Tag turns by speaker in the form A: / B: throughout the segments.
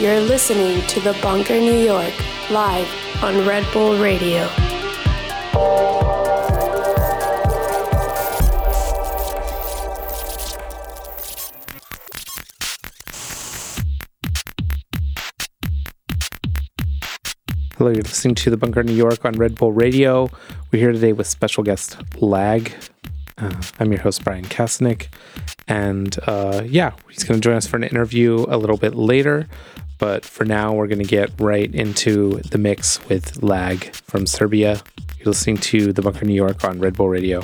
A: You're listening to The Bunker New York, live on Red Bull Radio.
B: Hello, you're listening to The Bunker New York on Red Bull Radio. We're here today with special guest Lag. Uh, I'm your host, Bryan Kasenic. And uh, yeah, he's going to join us for an interview a little bit later. But for now, we're going to get right into the mix with Lag from Serbia. You're listening to The Bunker New York on Red Bull Radio.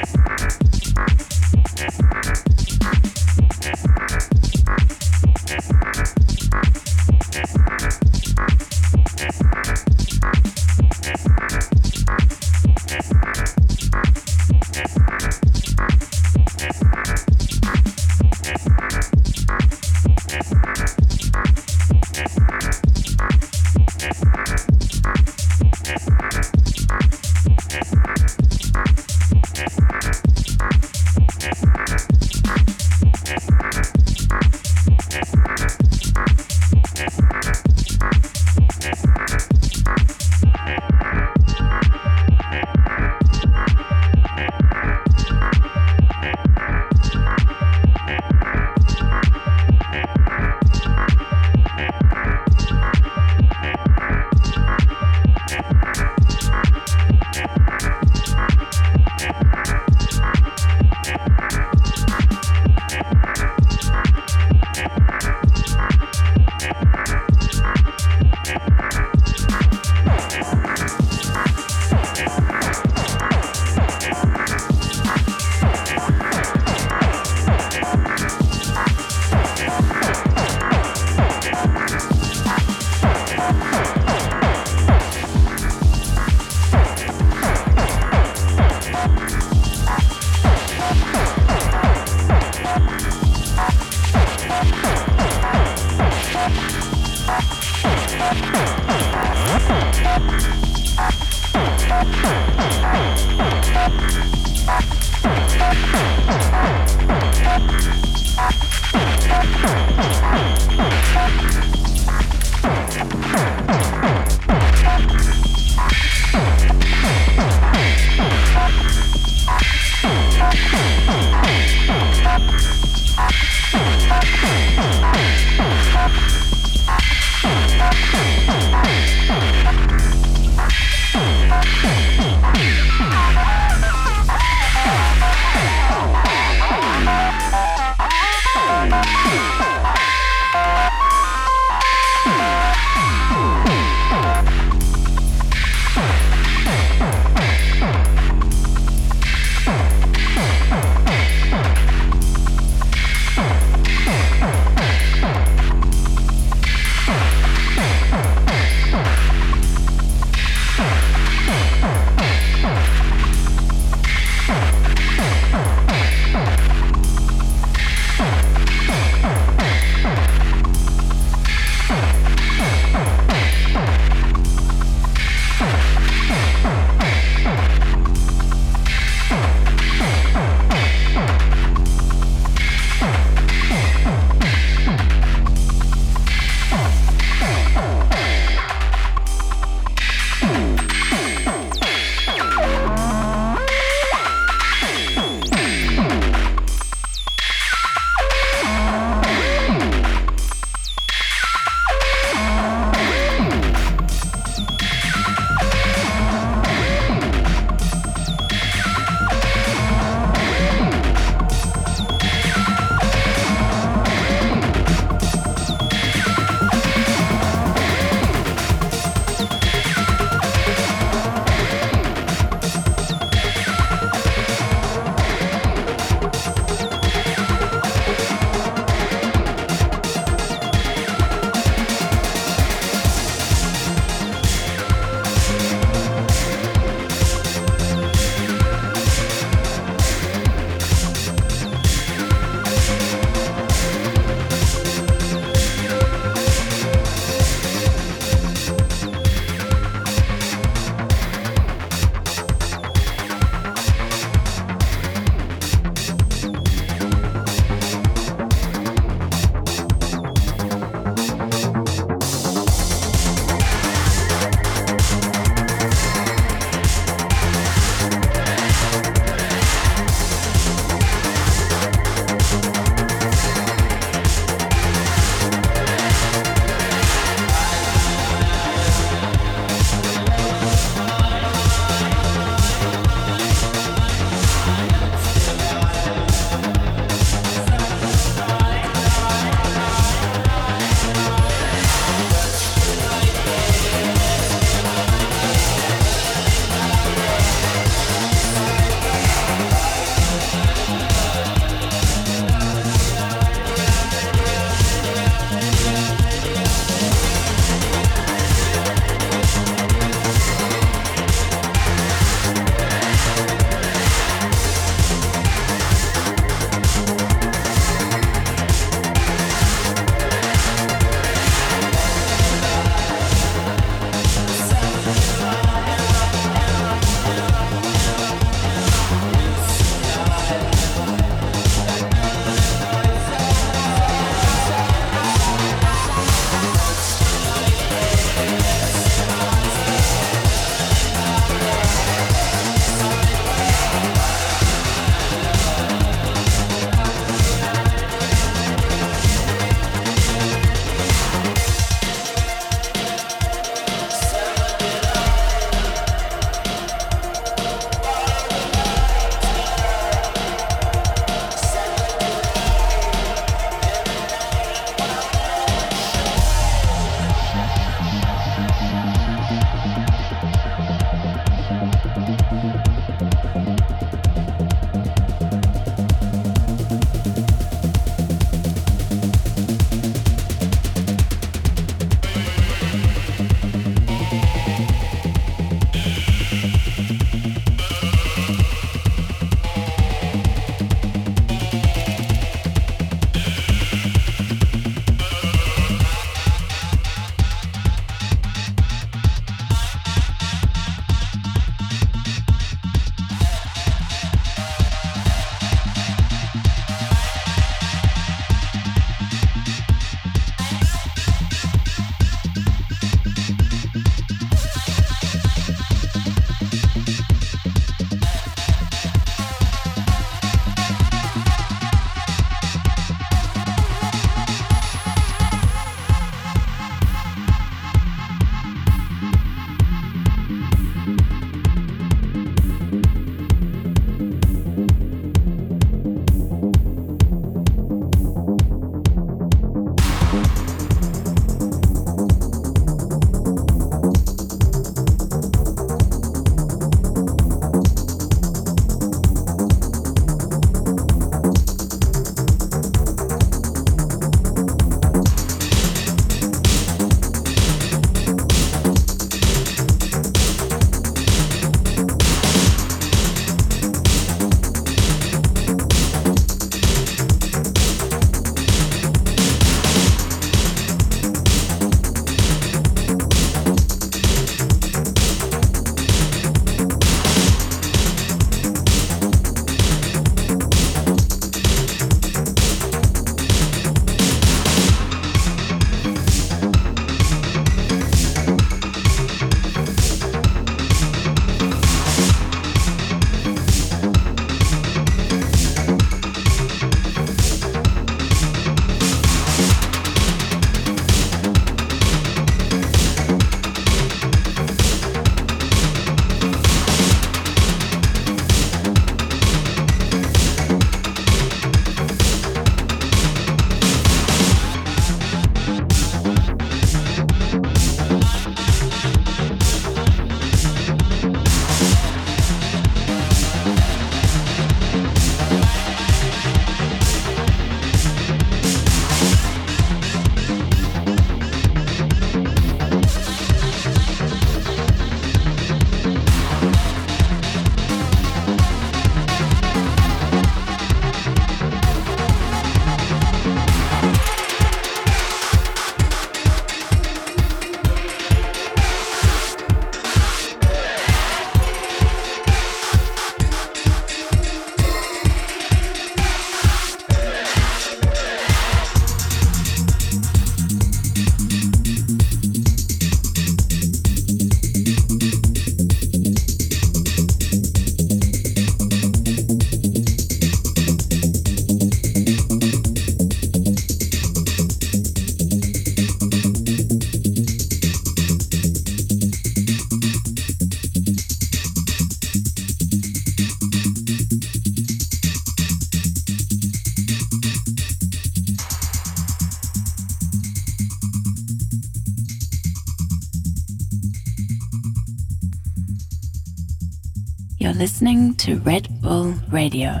C: Listening to Red Bull Radio.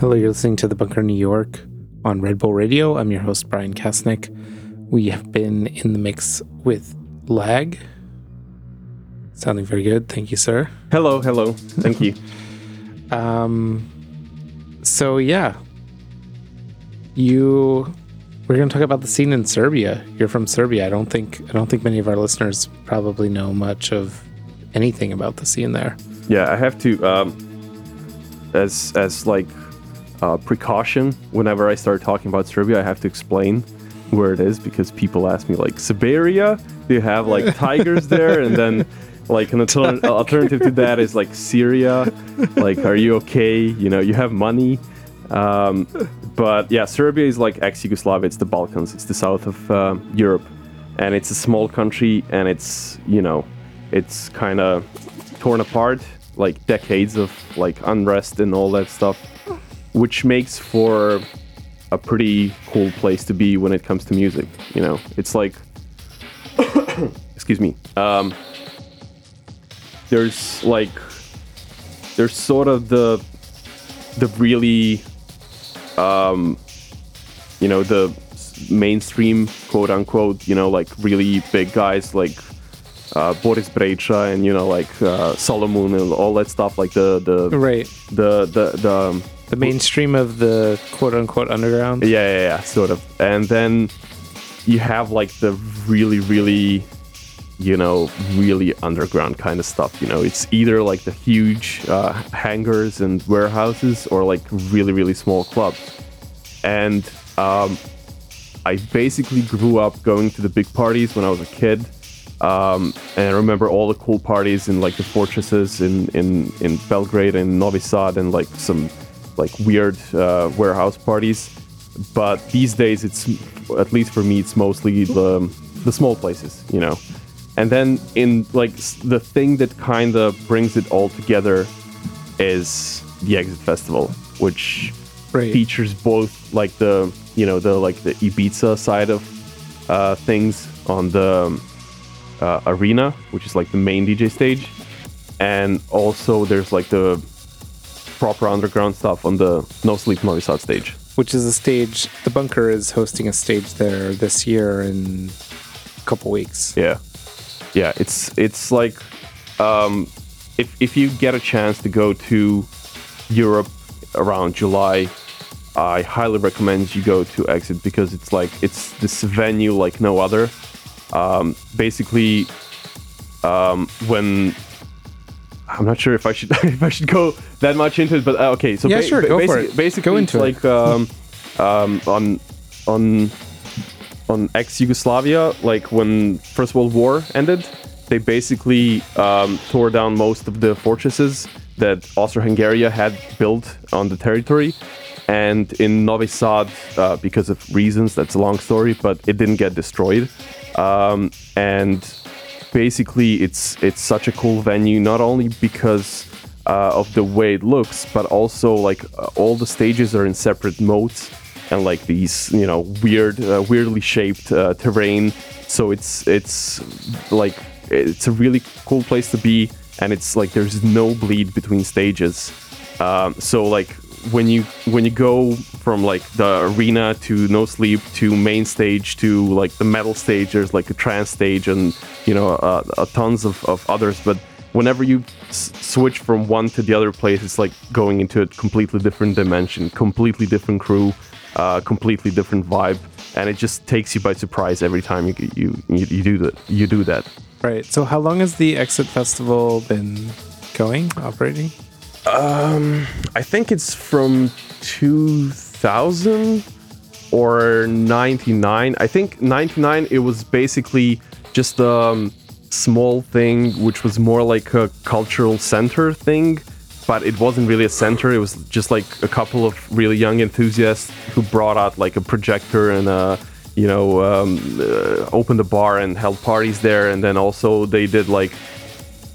B: Hello, you're listening to The Bunker New York on Red Bull Radio. I'm your host, Bryan Kasenic. We have been in the mix with Lag. Sounding very good. Thank you, sir.
D: Hello, hello. Thank you.
B: Um, so yeah, you. We're going to talk about the scene in Serbia. You're from Serbia. I don't think I don't think many of our listeners probably know much of anything about the scene there.
D: Yeah, I have to um, as as like uh, precaution whenever I start talking about Serbia, I have to explain where it is because people ask me like Siberia, do you have like tigers there? And then like an alter- alternative to that is like Syria, like are you okay? You know, you have money. Um, but yeah, Serbia is like ex-Yugoslavia. It's the Balkans. It's the south of uh, Europe, and it's a small country, and it's you know, it's kind of torn apart, like decades of like unrest and all that stuff, which makes for a pretty cool place to be when it comes to music. You know, it's like, excuse me. Um, there's like, there's sort of the, the really, um, you know, the mainstream quote unquote, you know, like really big guys like uh, Boris Brejcha and you know like uh, Solomun and all that stuff, like the the
B: Right.
D: the the the. Um,
B: The mainstream of the quote unquote underground.
D: yeah, yeah, yeah, sort of. And then you have like the really, really, you know, really underground kind of stuff. You know, it's either like the huge uh, hangars and warehouses or like really, really small clubs. And um, I basically grew up going to the big parties when I was a kid. Um, and I remember all the cool parties in like the fortresses in, in, in Belgrade and Novi Sad and like some like weird uh, warehouse parties. But these days, it's at least for me, it's mostly the the small places, you know. And then in like the thing that kind of brings it all together is the Exit Festival, which
B: Right.
D: features both like the you know the like the Ibiza side of uh, things on the um, uh, arena, which is like the main DJ stage, and also there's like the proper underground stuff on the No Sleep Novi Sad stage.
B: which is a stage. The bunker is hosting a stage there this year in a couple weeks.
D: Yeah, yeah. It's it's like um, if if you get a chance to go to Europe around July, I highly recommend you go to Exit because it's like it's this venue like no other. Um, basically, um, when I'm not sure if I should if I should go that much into it, but uh, okay. So
B: Yeah, sure, go for it.
D: Basically,
B: Go
D: it's
B: into it.
D: like um, um, on on on ex Yugoslavia, like when First World War ended, they basically um, tore down most of the fortresses that Austro-Hungary had built on the territory. And in Novi Sad, uh, because of reasons, that's a long story, but it didn't get destroyed. Um, and basically, it's it's such a cool venue, not only because uh, of the way it looks, but also like uh, all the stages are in separate modes and like these you know weird uh, weirdly shaped uh, terrain. So it's it's like it's a really cool place to be and it's like there's no bleed between stages. Um, so like when you when you go from like the arena to no sleep to main stage to like the metal stage there's like a trance stage and you know uh, uh, tons of, of others. But whenever you s- switch from one to the other place it's like going into a completely different dimension completely different crew uh, completely different vibe and it just takes you by surprise every time you you you, you do that you do that
B: Right. So, how long has the Exit Festival been going, operating?
D: Um, I think it's from 2000 or 99. I think 99 it was basically just a um, small thing which was more like a cultural center thing, but it wasn't really a center. It was just like a couple of really young enthusiasts who brought out like a projector and a you know um, uh, opened a bar and held parties there and then also they did like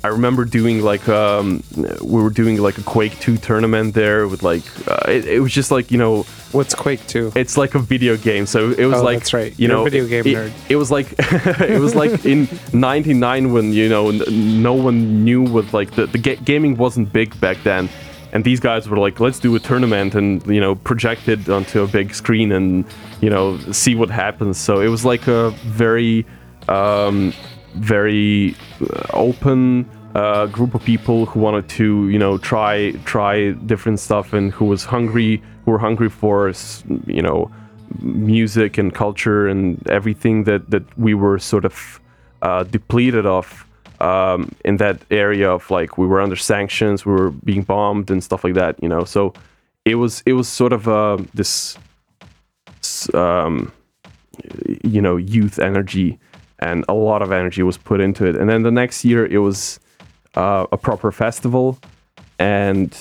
D: I remember doing like um, we were doing like a Quake 2 tournament there with like uh, it, it was just like you know
B: What's Quake 2?
D: it's like a video game so it was
B: Oh,
D: like
B: that's right.
D: you
B: You're a
D: know
B: video game
D: it,
B: nerd.
D: it was like it was like in 99 when you know n- no one knew what like the, the ga- gaming wasn't big back then and these guys were like let's do a tournament and you know project it onto a big screen and you know see what happens so it was like a very um, very open uh, group of people who wanted to you know try try different stuff and who was hungry who were hungry for you know music and culture and everything that that we were sort of uh, depleted of um, in that area of like we were under sanctions we were being bombed and stuff like that you know? So it was it was sort of uh, this um, you know youth energy and a lot of energy was put into it. And then the next year it was uh, a proper festival. And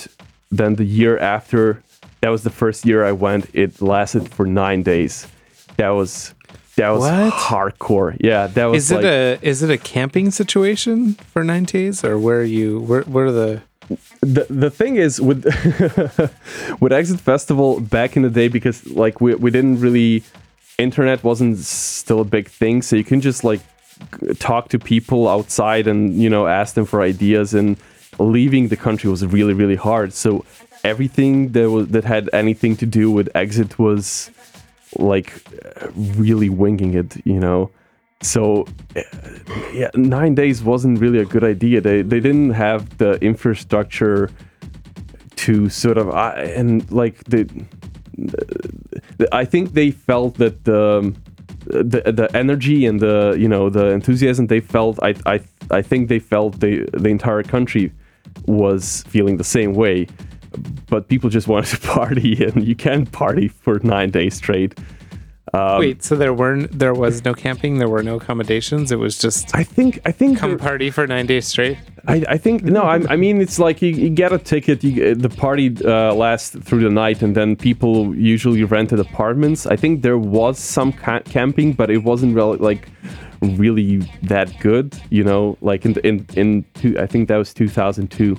D: then the year after that was the first year i went it lasted for nine days. That was that was
B: What?
D: hardcore. Yeah that was
B: Is it
D: like,
B: a is it a camping situation for nine days or where are you where what are the
D: the the thing is with with exit festival back in the day because like we, we didn't really internet wasn't still a big thing so you can just like talk to people outside and you know ask them for ideas and leaving the country was really really hard. So everything that was that had anything to do with exit was like uh, really winging it you know? So uh, yeah nine days wasn't really a good idea. They they didn't have the infrastructure to sort of I and like the i think they felt that the the, the energy and the you know the enthusiasm they felt i i i think they felt the the entire country was feeling the same way. But people just wanted to party and you can't party for nine days straight Um,
B: Wait, so there weren't there was no camping, there were no accommodations, it was just
D: i think i think
B: come
D: there-
B: party for 9 days straight.
D: I, I think no. I, I mean, it's like you, you get a ticket. You, the party uh, lasts through the night, and then people usually rented apartments. I think there was some ca- camping, but it wasn't really like really that good. You know, like in in in two, I think that was 2002.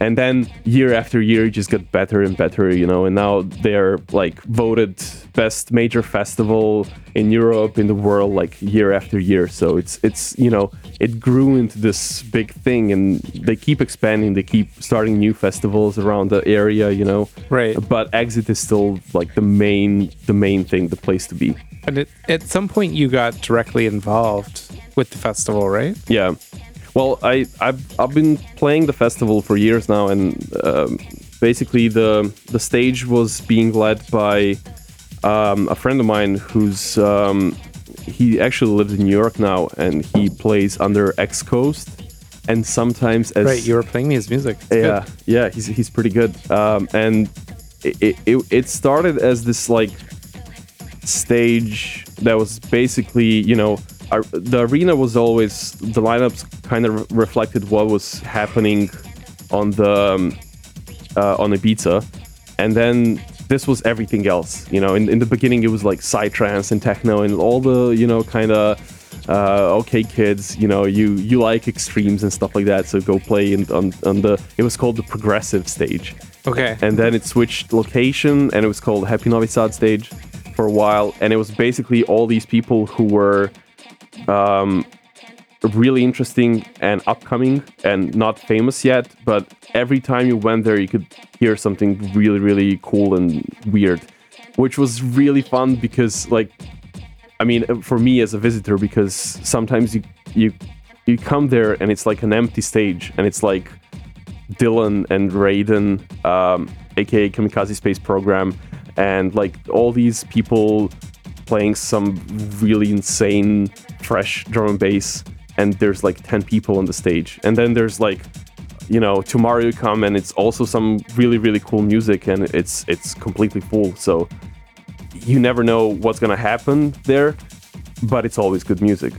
D: And then year after year, it just got better and better, you know. And now they're like voted best major festival in Europe, in the world, like year after year. So it's it's you know it grew into this big thing, and they keep expanding. They keep starting new festivals around the area, you know.
B: Right.
D: But Exit is still like the main the main thing, the place to be.
B: And it, at some point you got directly involved with the festival, right?
D: Yeah. Well, I I've, I've been playing the festival for years now, and um, basically the the stage was being led by um, a friend of mine who's um, he actually lives in New York now, and he plays under X Coast, and sometimes as
B: Right, you were playing his music. It's
D: yeah,
B: good.
D: yeah, he's he's pretty good. Um, and it- it it started as this like stage that was basically you know our, the arena was always the lineups kind of reflected what was happening on the um, uh, on Ibiza, and then this was everything else. You know, in, in the beginning it was like psytrance and techno and all the you know kind of uh, okay kids. You know, you you like extremes and stuff like that, so go play in, on on the. It was called the progressive stage
B: Okay.
D: and then it switched location and it was called Happy Novi Sad stage for a while and it was basically all these people who were um, really interesting and upcoming and not famous yet but every time you went there you could hear something really really cool and weird which was really fun because like I mean for me as a visitor because sometimes you you you come there and it's like an empty stage and it's like Dylan and Raiden, um, aka Kamikaze Space Program, and like all these people playing some really insane, fresh drum and bass, and there's like 10 people on the stage. And then there's like, you know, tomorrow you come and it's also some really, really cool music and it's it's completely full. So you never know what's gonna happen there, but it's always good music.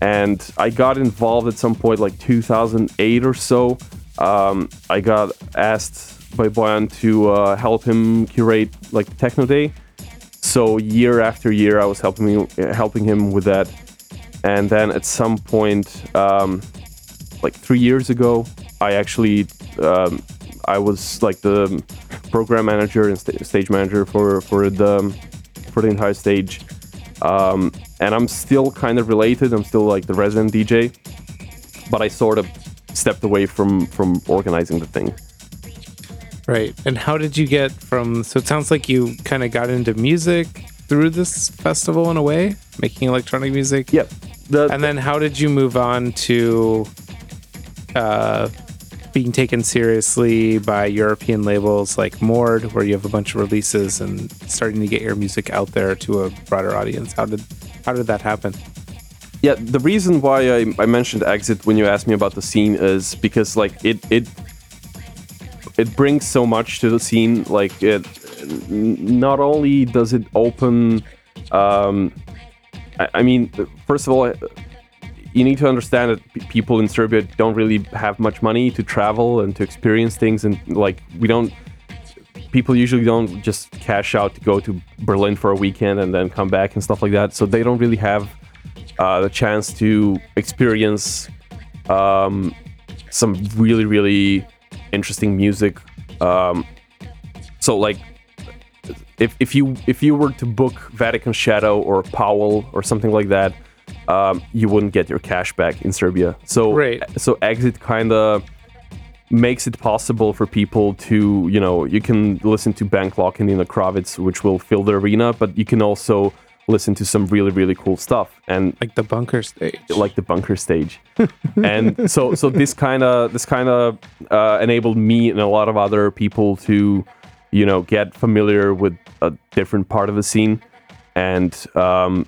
D: And I got involved at some point, like 2008 or so. Um, I got asked by Boyan to uh, help him curate like Techno Day. So year after year, I was helping him, helping him with that. And then at some point, um, like three years ago. I actually um, I was like the program manager and sta- stage manager for for the for the entire stage. Um, and I'm still kind of related. I'm still like the resident DJ, but I sort of stepped away from from organizing the thing.
B: Right. And how did you get from? So it sounds like you kind of got into music through this festival in a way, making electronic music.
D: Yep. The,
B: And then how did you move on to uh, being taken seriously by European labels like Mord, where you have a bunch of releases and starting to get your music out there to a broader audience? How did how did that happen?
D: yeah the reason why I, I mentioned exit when you asked me about the scene is because like it it it brings so much to the scene like it not only does it open um i, I mean first of all you need to understand that people in serbia don't really have much money to travel and to experience things and like we don't people usually don't just cash out to go to berlin for a weekend and then come back and stuff like that. So they don't really have uh, the chance to experience um, some really really interesting music. Um, so like if, if you if you were to book vatican shadow or powell or something like that um, you wouldn't get your cash back in serbia so
B: Right.
D: so exit kind of makes it possible for people to you know you can listen to Ben Klock and Nina Kraviz which will fill the arena but you can also listen to some really really cool stuff and
B: Like the bunker stage.
D: like the bunker stage and so so this kind of this kind of uh, enabled me and a lot of other people to you know get familiar with a different part of the scene. And um,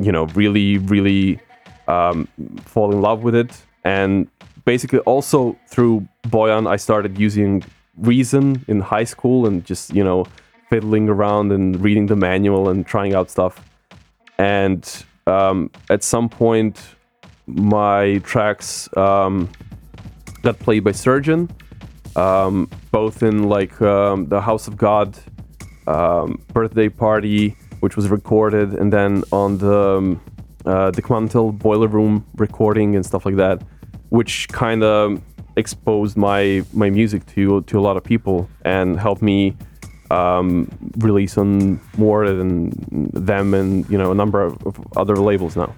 D: you know really really um, fall in love with it. And basically also through boyan i started using reason in high school and just you know fiddling around and reading the manual and trying out stuff. And um, at some point my tracks um, got played by surgeon um, both in like um, the house of god um, birthday party which was recorded and then on the um, uh, the Quantel boiler room recording and stuff like that which kind of exposed my my music to to a lot of people and helped me um, release on more than them and you know a number of, of other labels now.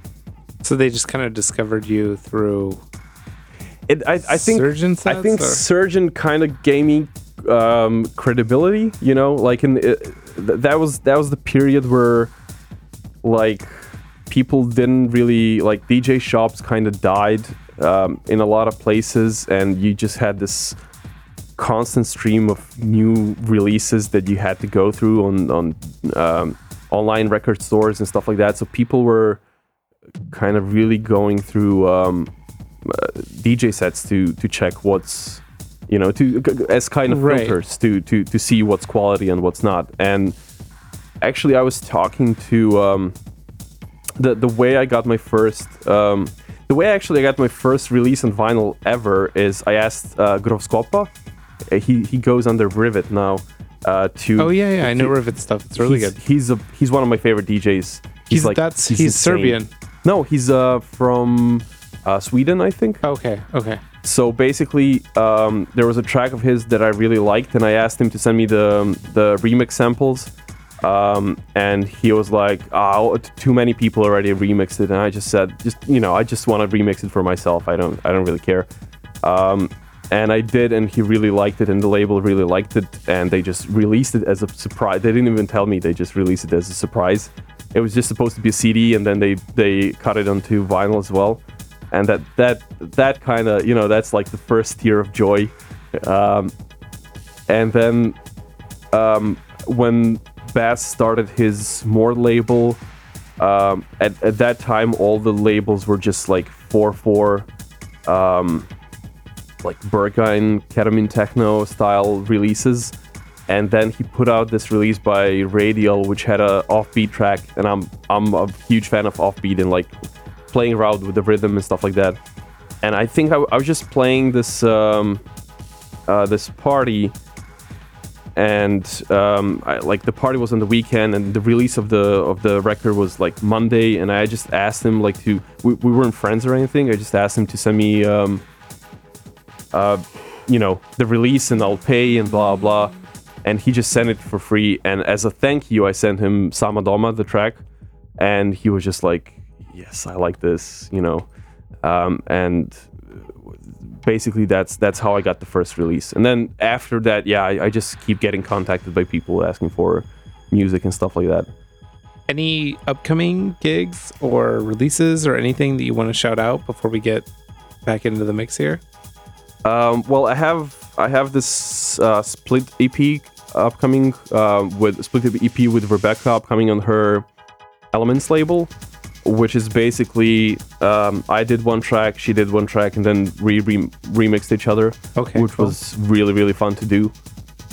B: So they just kind of discovered you through
D: It, I, I think
B: Surgeon
D: I think
B: or-
D: Surgeon kind of gave me um, credibility. You know, like in it, th- that was that was the period where like people didn't really like DJ shops kind of died um, in a lot of places, and you just had this constant stream of new releases that you had to go through on on um, online record stores and stuff like that. So people were kind of really going through um, uh, DJ sets to to check what's you know to as kind of
B: Right.
D: filters to to to see what's quality and what's not. And actually, I was talking to um, the the way I got my first. Um, the way actually I got my first release on vinyl ever is I asked uh, Grovskopa. Uh, He he goes under Rivet now. Uh, to
B: Oh yeah, yeah, I know Rivet stuff. It's really
D: he's,
B: good.
D: He's a he's one of my favorite DJs.
B: He's, that's he's,
D: insane.
B: Serbian.
D: No, he's uh from uh, Sweden, I think.
B: Okay, okay.
D: So basically, um, there was a track of his that I really liked, and I asked him to send me the the remix samples. Um, and he was like, "Oh, too many people already remixed it," and I just said, "Just you know, I just want to remix it for myself. I don't, I don't really care." Um, and I did, and he really liked it, and the label really liked it, and they just released it as a surprise. They didn't even tell me; they just released it as a surprise. It was just supposed to be a CD, and then they they cut it onto vinyl as well and that that that kind of you know that's like the first tier of joy. Um, and then um, when Bas started his Mord label um, at, at that time all the labels were just like 4-4 um, like Berghain ketamine techno style releases. And then he put out this release by Radial which had a offbeat track. And I'm I'm a huge fan of offbeat and like playing around with the rhythm and stuff like that. And I think I, I was just playing this um, uh, this party, and um, I, like the party was on the weekend, and the release of the of the record was like Monday. And I just asked him like to we, we weren't friends or anything. I just asked him to send me um, uh, you know, the release and I'll pay and blah blah. And he just sent it for free. And as a thank you, I sent him Samadoma, the track, and he was just like, "Yes, I like this," you know. Um, and basically, that's that's how I got the first release. And then after that, yeah, I, I just keep getting contacted by people asking for music and stuff like that.
B: Any upcoming gigs or releases or anything that you want to shout out before we get back into the mix here?
D: Um, well, I have I have this uh, split EP upcoming uh, with split EP with Rebekah upcoming on her Elements label, which is basically um, I did one track, she did one track, and then we re- remixed each other,
B: Okay,
D: which
B: cool.
D: was really really fun to do.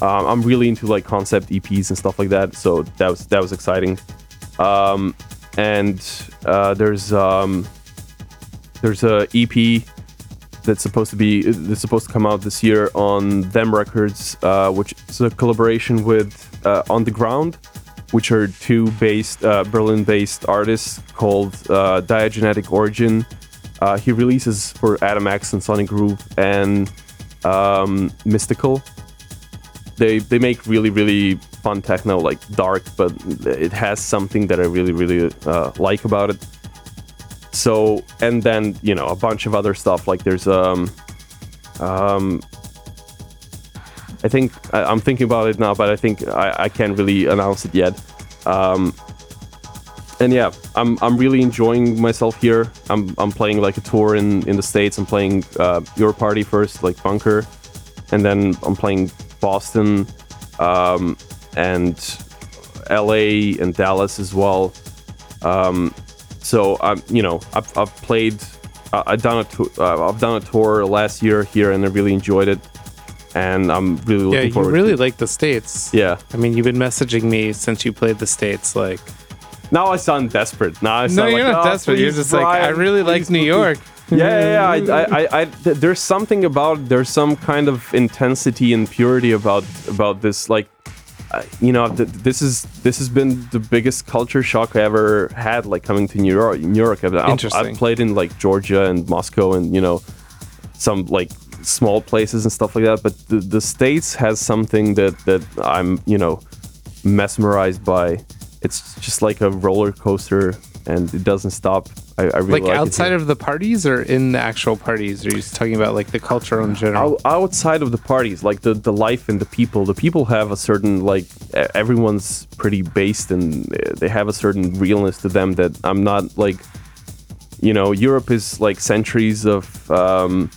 D: Um, I'm really into like concept EPs and stuff like that, so that was that was exciting. Um, and uh, there's um, there's a EP that's supposed to be that's supposed to come out this year on them records uh, which is a collaboration with uh, on the ground which are two based uh, berlin based artists called uh, diagenetic origin. Uh, he releases for adam x and Sonic Groove and um, mystical. They they make really really fun techno like dark but it has something that i really really uh, like about it. So and then you know a bunch of other stuff like there's um um i think I, i'm thinking about it now but i think I, I can't really announce it yet. Um and yeah i'm i'm really enjoying myself here. I'm i'm playing like a tour in in the states. I'm playing uh your party first like bunker and then i'm playing boston um and la and dallas as well. Um so I'm, you know, I've, I've played, I've done a tour, uh, I've done a tour last year here, and I really enjoyed it, and I'm really looking
B: Yeah, you
D: forward.
B: really
D: to,
B: like the states.
D: yeah.
B: I mean, you've been messaging me since you played the states. Like,
D: Now I sound desperate. Now I
B: no,
D: sound
B: you're not
D: "Oh,
B: desperate. You're just like, I really like New York.
D: Yeah, yeah, yeah. I, I, I, I, th- there's something about there's some kind of intensity and purity about about this. Like, uh, you know, th- this is this has been the biggest culture shock I ever had. Like coming to New York. New York. I've, I've-. I've played in like Georgia and Moscow and you know some like small places and stuff like that. But the, the states has something that that I'm you know mesmerized by. It's just like a roller coaster and it doesn't stop. I, I really
B: Like,
D: like,
B: outside of the parties or in the actual parties? Are you just talking about like the culture in general?
D: Out- outside of the parties like the the life and the people the people have a certain like everyone's pretty based and uh, they have a certain realness to them that i'm not like you know europe is like centuries of um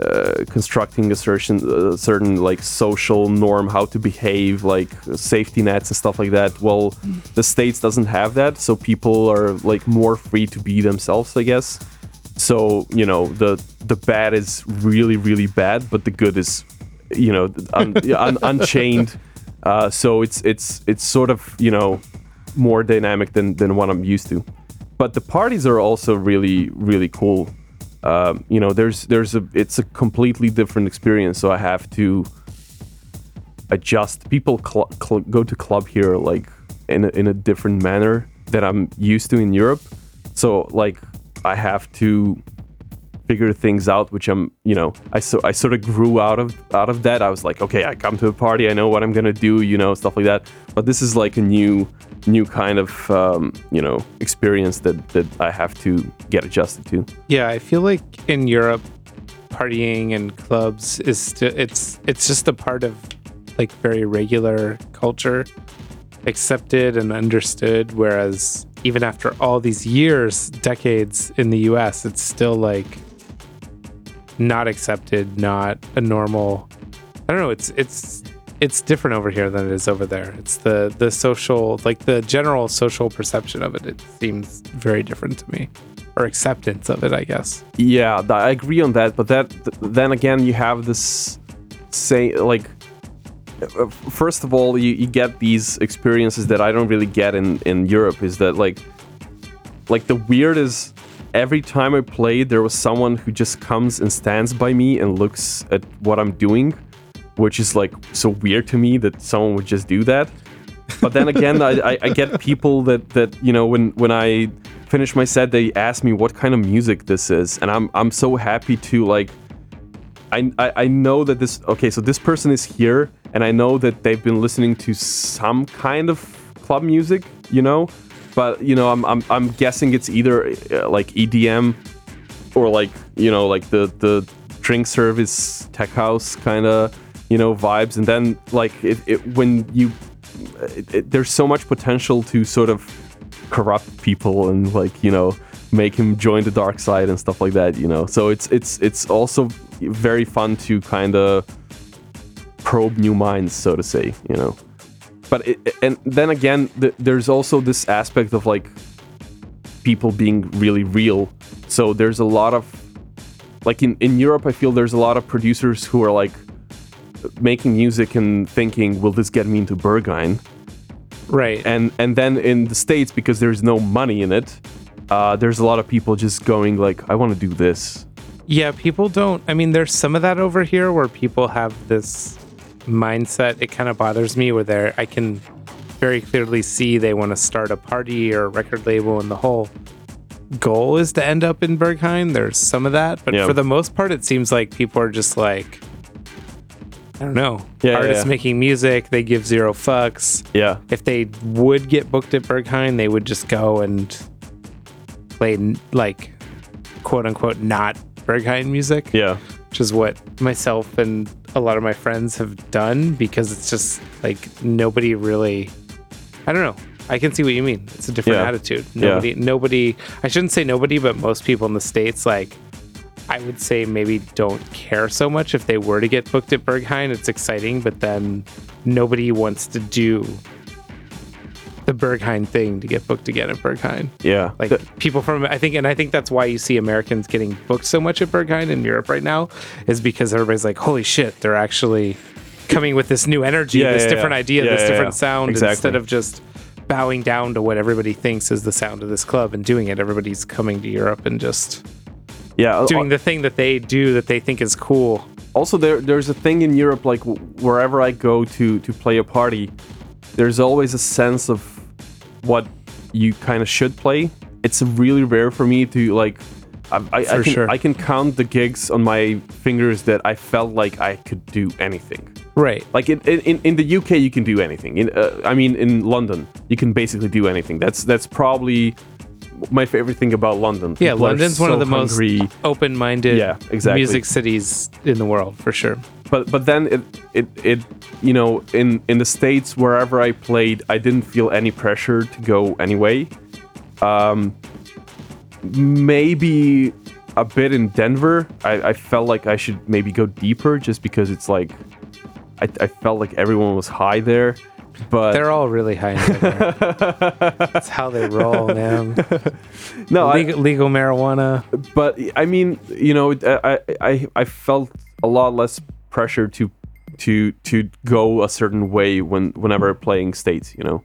D: uh, constructing a certain certain like social norm how to behave like safety nets and stuff like that. Well the states doesn't have that so people are like more free to be themselves i guess. So you know the the bad is really really bad but the good is you know un, un, unchained. Uh, so it's it's it's sort of you know more dynamic than than what i'm used to. But the parties are also really really cool um, you know there's there's a it's a completely different experience. So i have to adjust. People cl- cl- go to club here like in a, in a different manner that i'm used to in europe. So like i have to figure things out which i'm you know i so i sort of grew out of out of that i was like okay i come to a party i know what i'm gonna do you know stuff like that but this is like a new new kind of um, you know experience that that i have to get adjusted to
B: Yeah, I feel like in Europe, partying and clubs is sti- it's it's just a part of like very regular culture, accepted and understood. Whereas even after all these years, decades in the U.S., it's still like not accepted, not a normal. I don't know. It's it's it's different over here than it is over there. It's the the social like the general social perception of it. It seems very different to me, or acceptance of it, I guess.
D: Yeah, I agree on that. But that then again, you have this say like. uh, First of all, you, you get these experiences that I don't really get in in Europe. Is that like, like the weird is every time I played, there was someone who just comes and stands by me and looks at what I'm doing, which is like so weird to me that someone would just do that. But then again, I, I, I get people that that you know when when I finish my set, they ask me what kind of music this is, and I'm I'm so happy to like I, I I know that this okay, so this person is here, and I know that they've been listening to some kind of club music, you know, but you know, I'm I'm, I'm guessing it's either uh, like EDM or like you know like the the drink service tech house kind of you know vibes, and then like it, it when you it, it, there's so much potential to sort of corrupt people and like you know make him join the dark side and stuff like that you know. So it's it's it's also very fun to kind of probe new minds so to say you know but it, and then again th- there's also this aspect of like people being really real so there's a lot of like in, in europe i feel there's a lot of producers who are like making music and thinking will this get me into berghain
B: Right.
D: and and then in the states because there's no money in it uh, there's a lot of people just going like i want to do this
B: Yeah, people don't. I mean, there's some of that over here where people have this mindset. It kind of bothers me where they're, I can very clearly see they want to start a party or a record label, and the whole goal is to end up in Berghain. There's some of that, but
D: Yeah.
B: for the most part, it seems like people are just like, I don't know,
D: Yeah,
B: artists
D: yeah.
B: making music, they give zero fucks.
D: yeah
B: If they would get booked at Berghain, they would just go and play like quote unquote not Berghain music
D: yeah
B: which is what myself and a lot of my friends have done because it's just like nobody really I don't know. I can see what you mean. It's a different
D: Yeah.
B: attitude.
D: Yeah.
B: Nobody nobody I shouldn't say nobody, but most people in the States like I would say maybe don't care so much if they were to get booked at Berghain. It's exciting, but then nobody wants to do the Berghain thing to get booked again at Berghain.
D: yeah
B: Like
D: Th-
B: people from I think and I think that's why you see Americans getting booked so much at Berghain in Europe right now is because everybody's like, holy shit, they're actually coming with this new energy,
D: Yeah,
B: this
D: yeah,
B: different
D: yeah.
B: idea, this different sound
D: Exactly.
B: instead of just bowing down to what everybody thinks is the sound of this club and doing it. Everybody's coming to Europe and just
D: yeah uh,
B: doing uh the thing that they do that they think is cool.
D: also there there's a thing in Europe like wherever I go to to play a party, there's always a sense of what you kind of should play. It's really rare for me to like. I, I, I can
B: sure.
D: I can count the gigs on my fingers that I felt like I could do anything.
B: Right.
D: Like in, in, in the UK, you can do anything. In uh, I mean, in London, you can basically do anything. That's that's probably my favorite thing about London.
B: Yeah,
D: People are
B: London's one of
D: so
B: the most open-minded
D: Yeah, exactly.
B: music cities in the world for sure.
D: But but then it it it you know in in the states wherever I played I didn't feel any pressure to go anyway. Um, maybe a bit in Denver. I, I felt like I should maybe go deeper just because it's like I, I felt like everyone was high there. But
B: They're all really high. That's how they roll, man.
D: no, I,
B: legal, legal marijuana.
D: but I mean, you know, I, I I felt a lot less pressure to to to go a certain way when whenever playing states. You know.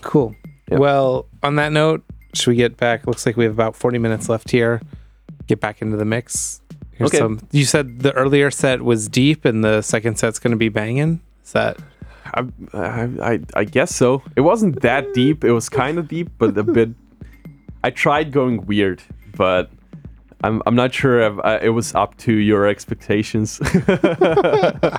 B: Cool.
D: Yeah.
B: Well, on that note, should we get back? Looks like we have about 40 minutes left here. Get back into the mix. Here's
D: Okay.
B: some. You said the earlier set was deep and the second set's going to be banging. Is that
D: I I I guess so. It wasn't that deep. It was kind of deep, but a bit. I tried going weird, but I'm I'm not sure if I, it was up to your expectations.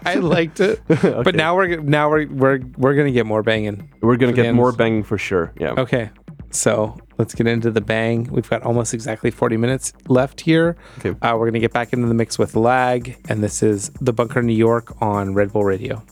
B: I liked it, but now we're now we're we're we're gonna get more banging.
D: We're gonna get more banging for sure. Yeah.
B: Okay, so let's get into the bang. We've got almost exactly 40 minutes left here.
D: Okay.
B: Uh, we're gonna get back into the mix with lag, and this is the Bunker New York on Red Bull Radio.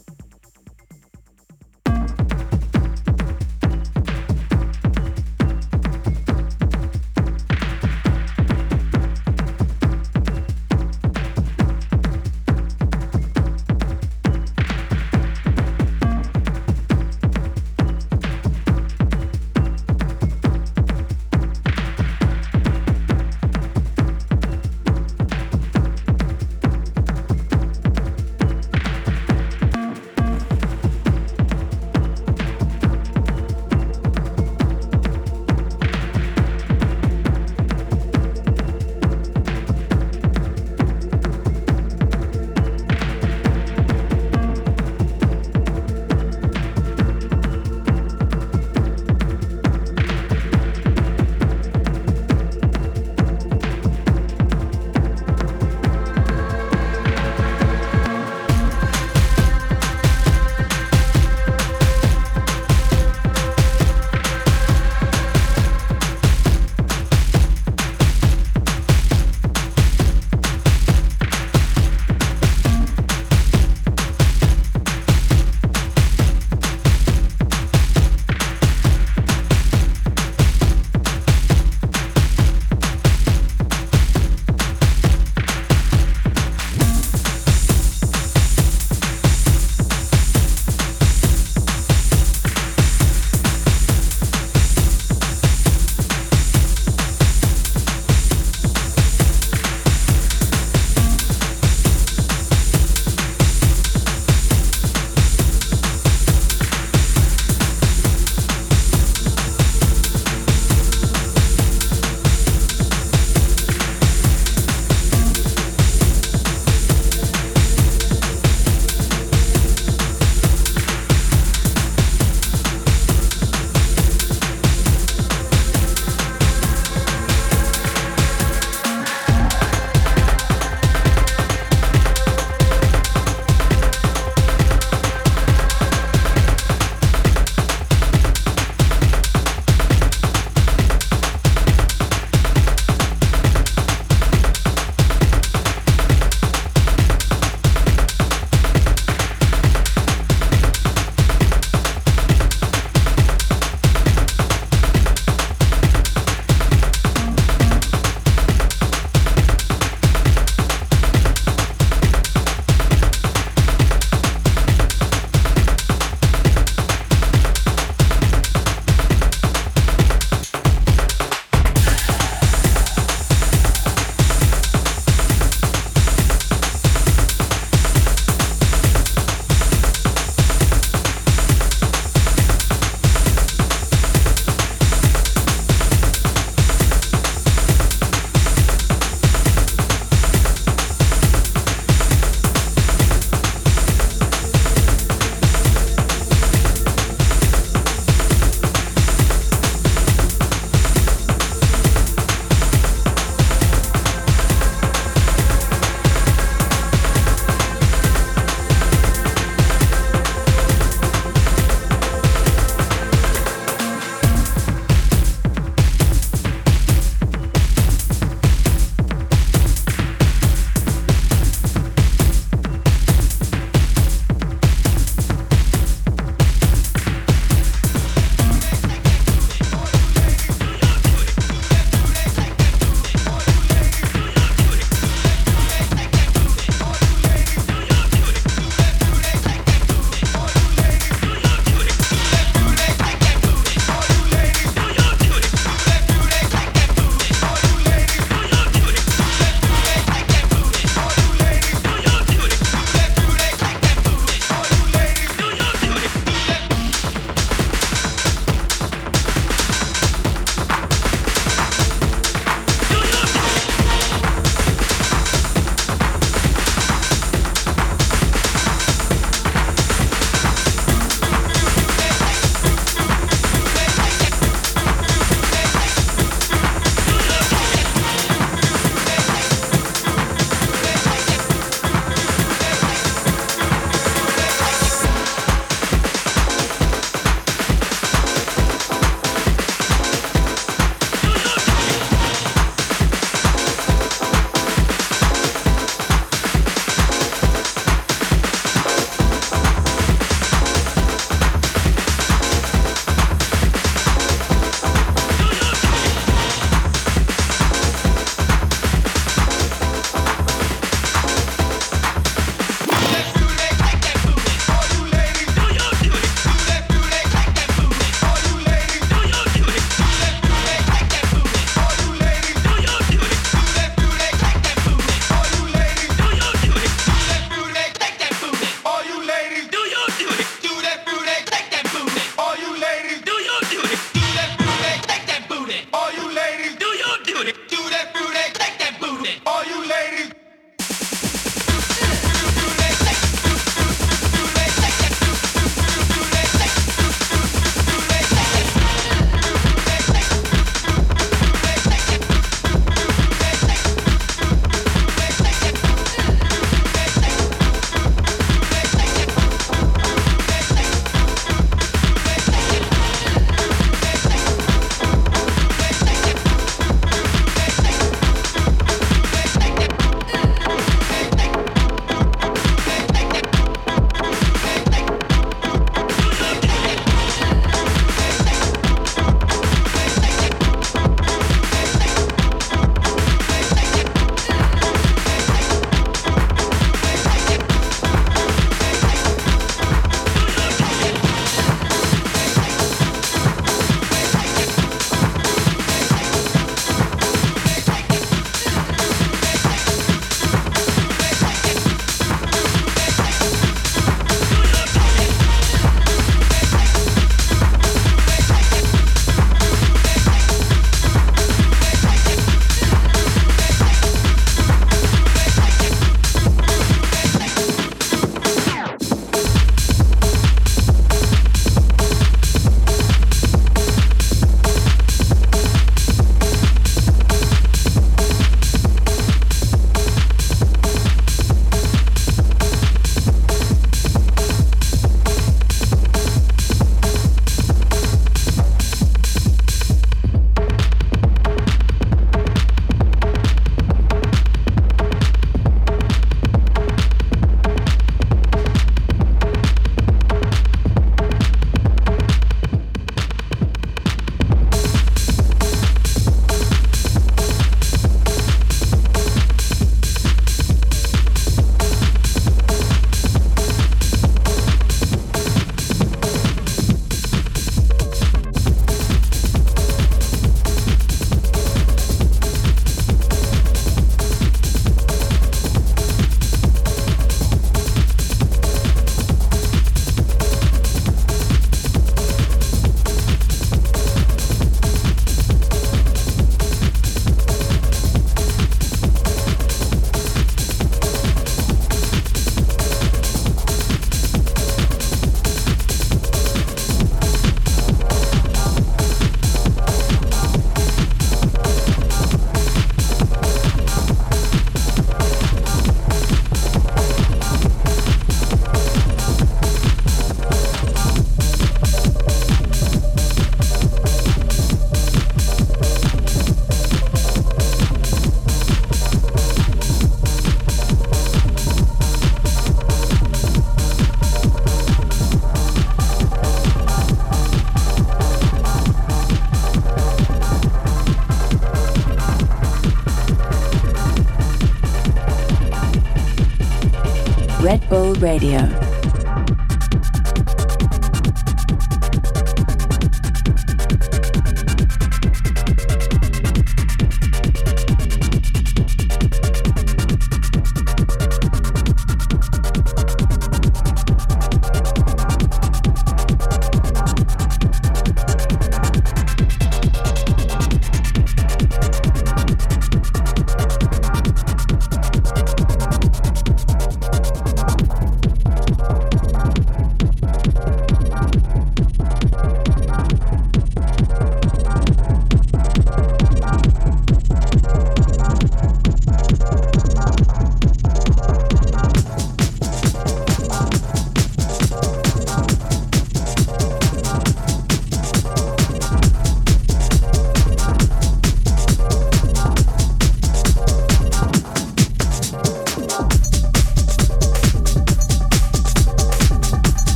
C: Radio.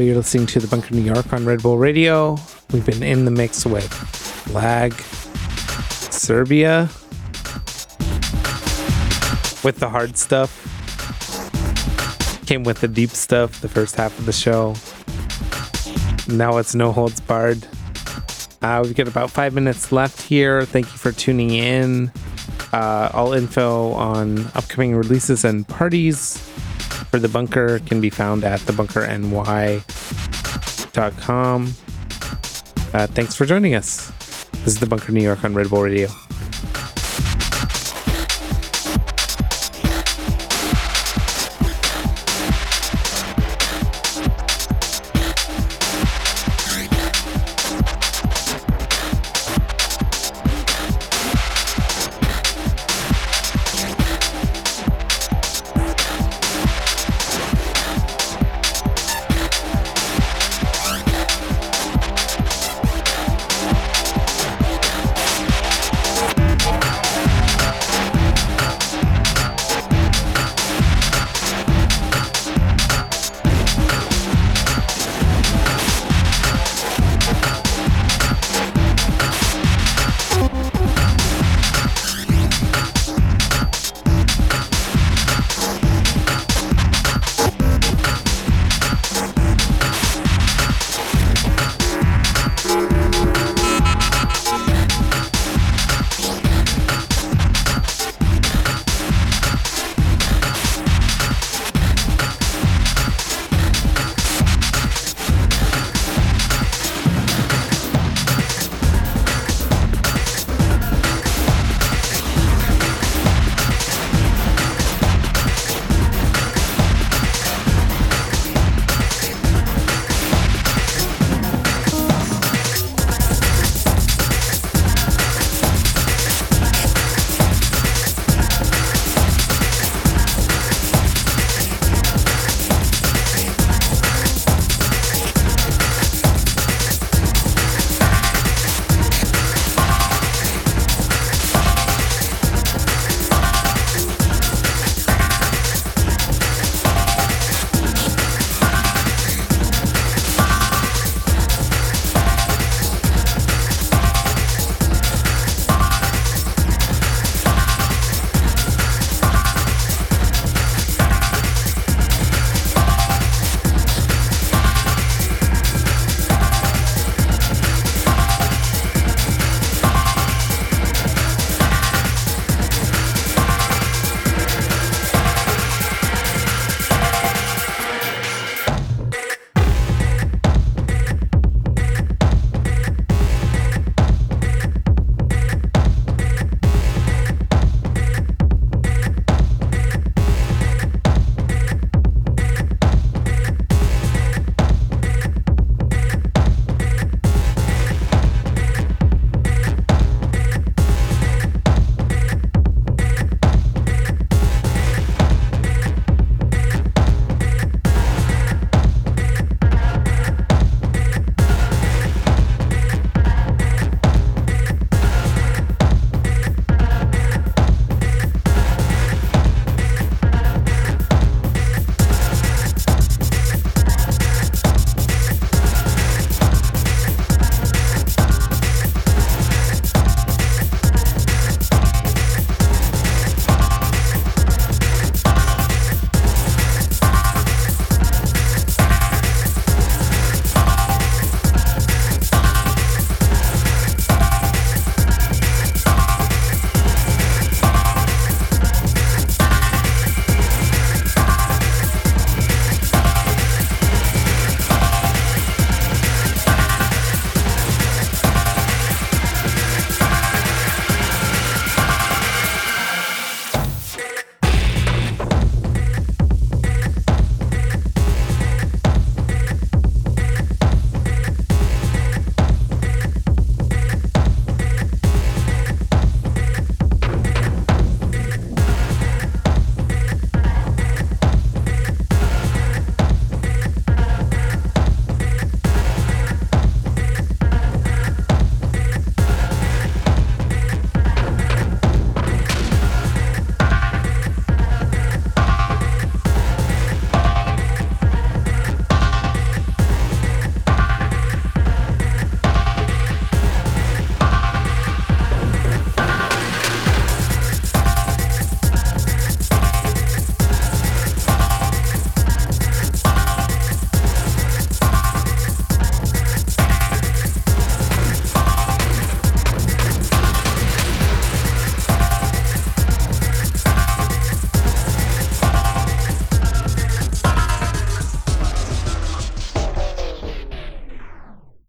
B: You're listening to the Bunker New York on Red Bull Radio. We've been in the mix with Lag, Serbia, with the hard stuff. Came with the deep stuff the first half of the show. Now it's no holds barred. Uh, we've got about five minutes left here. Thank you for tuning in. Uh, all info on upcoming releases and parties for the bunker can be found at Uh, thanks for joining us. This is the Bunker New York on Red Bull Radio.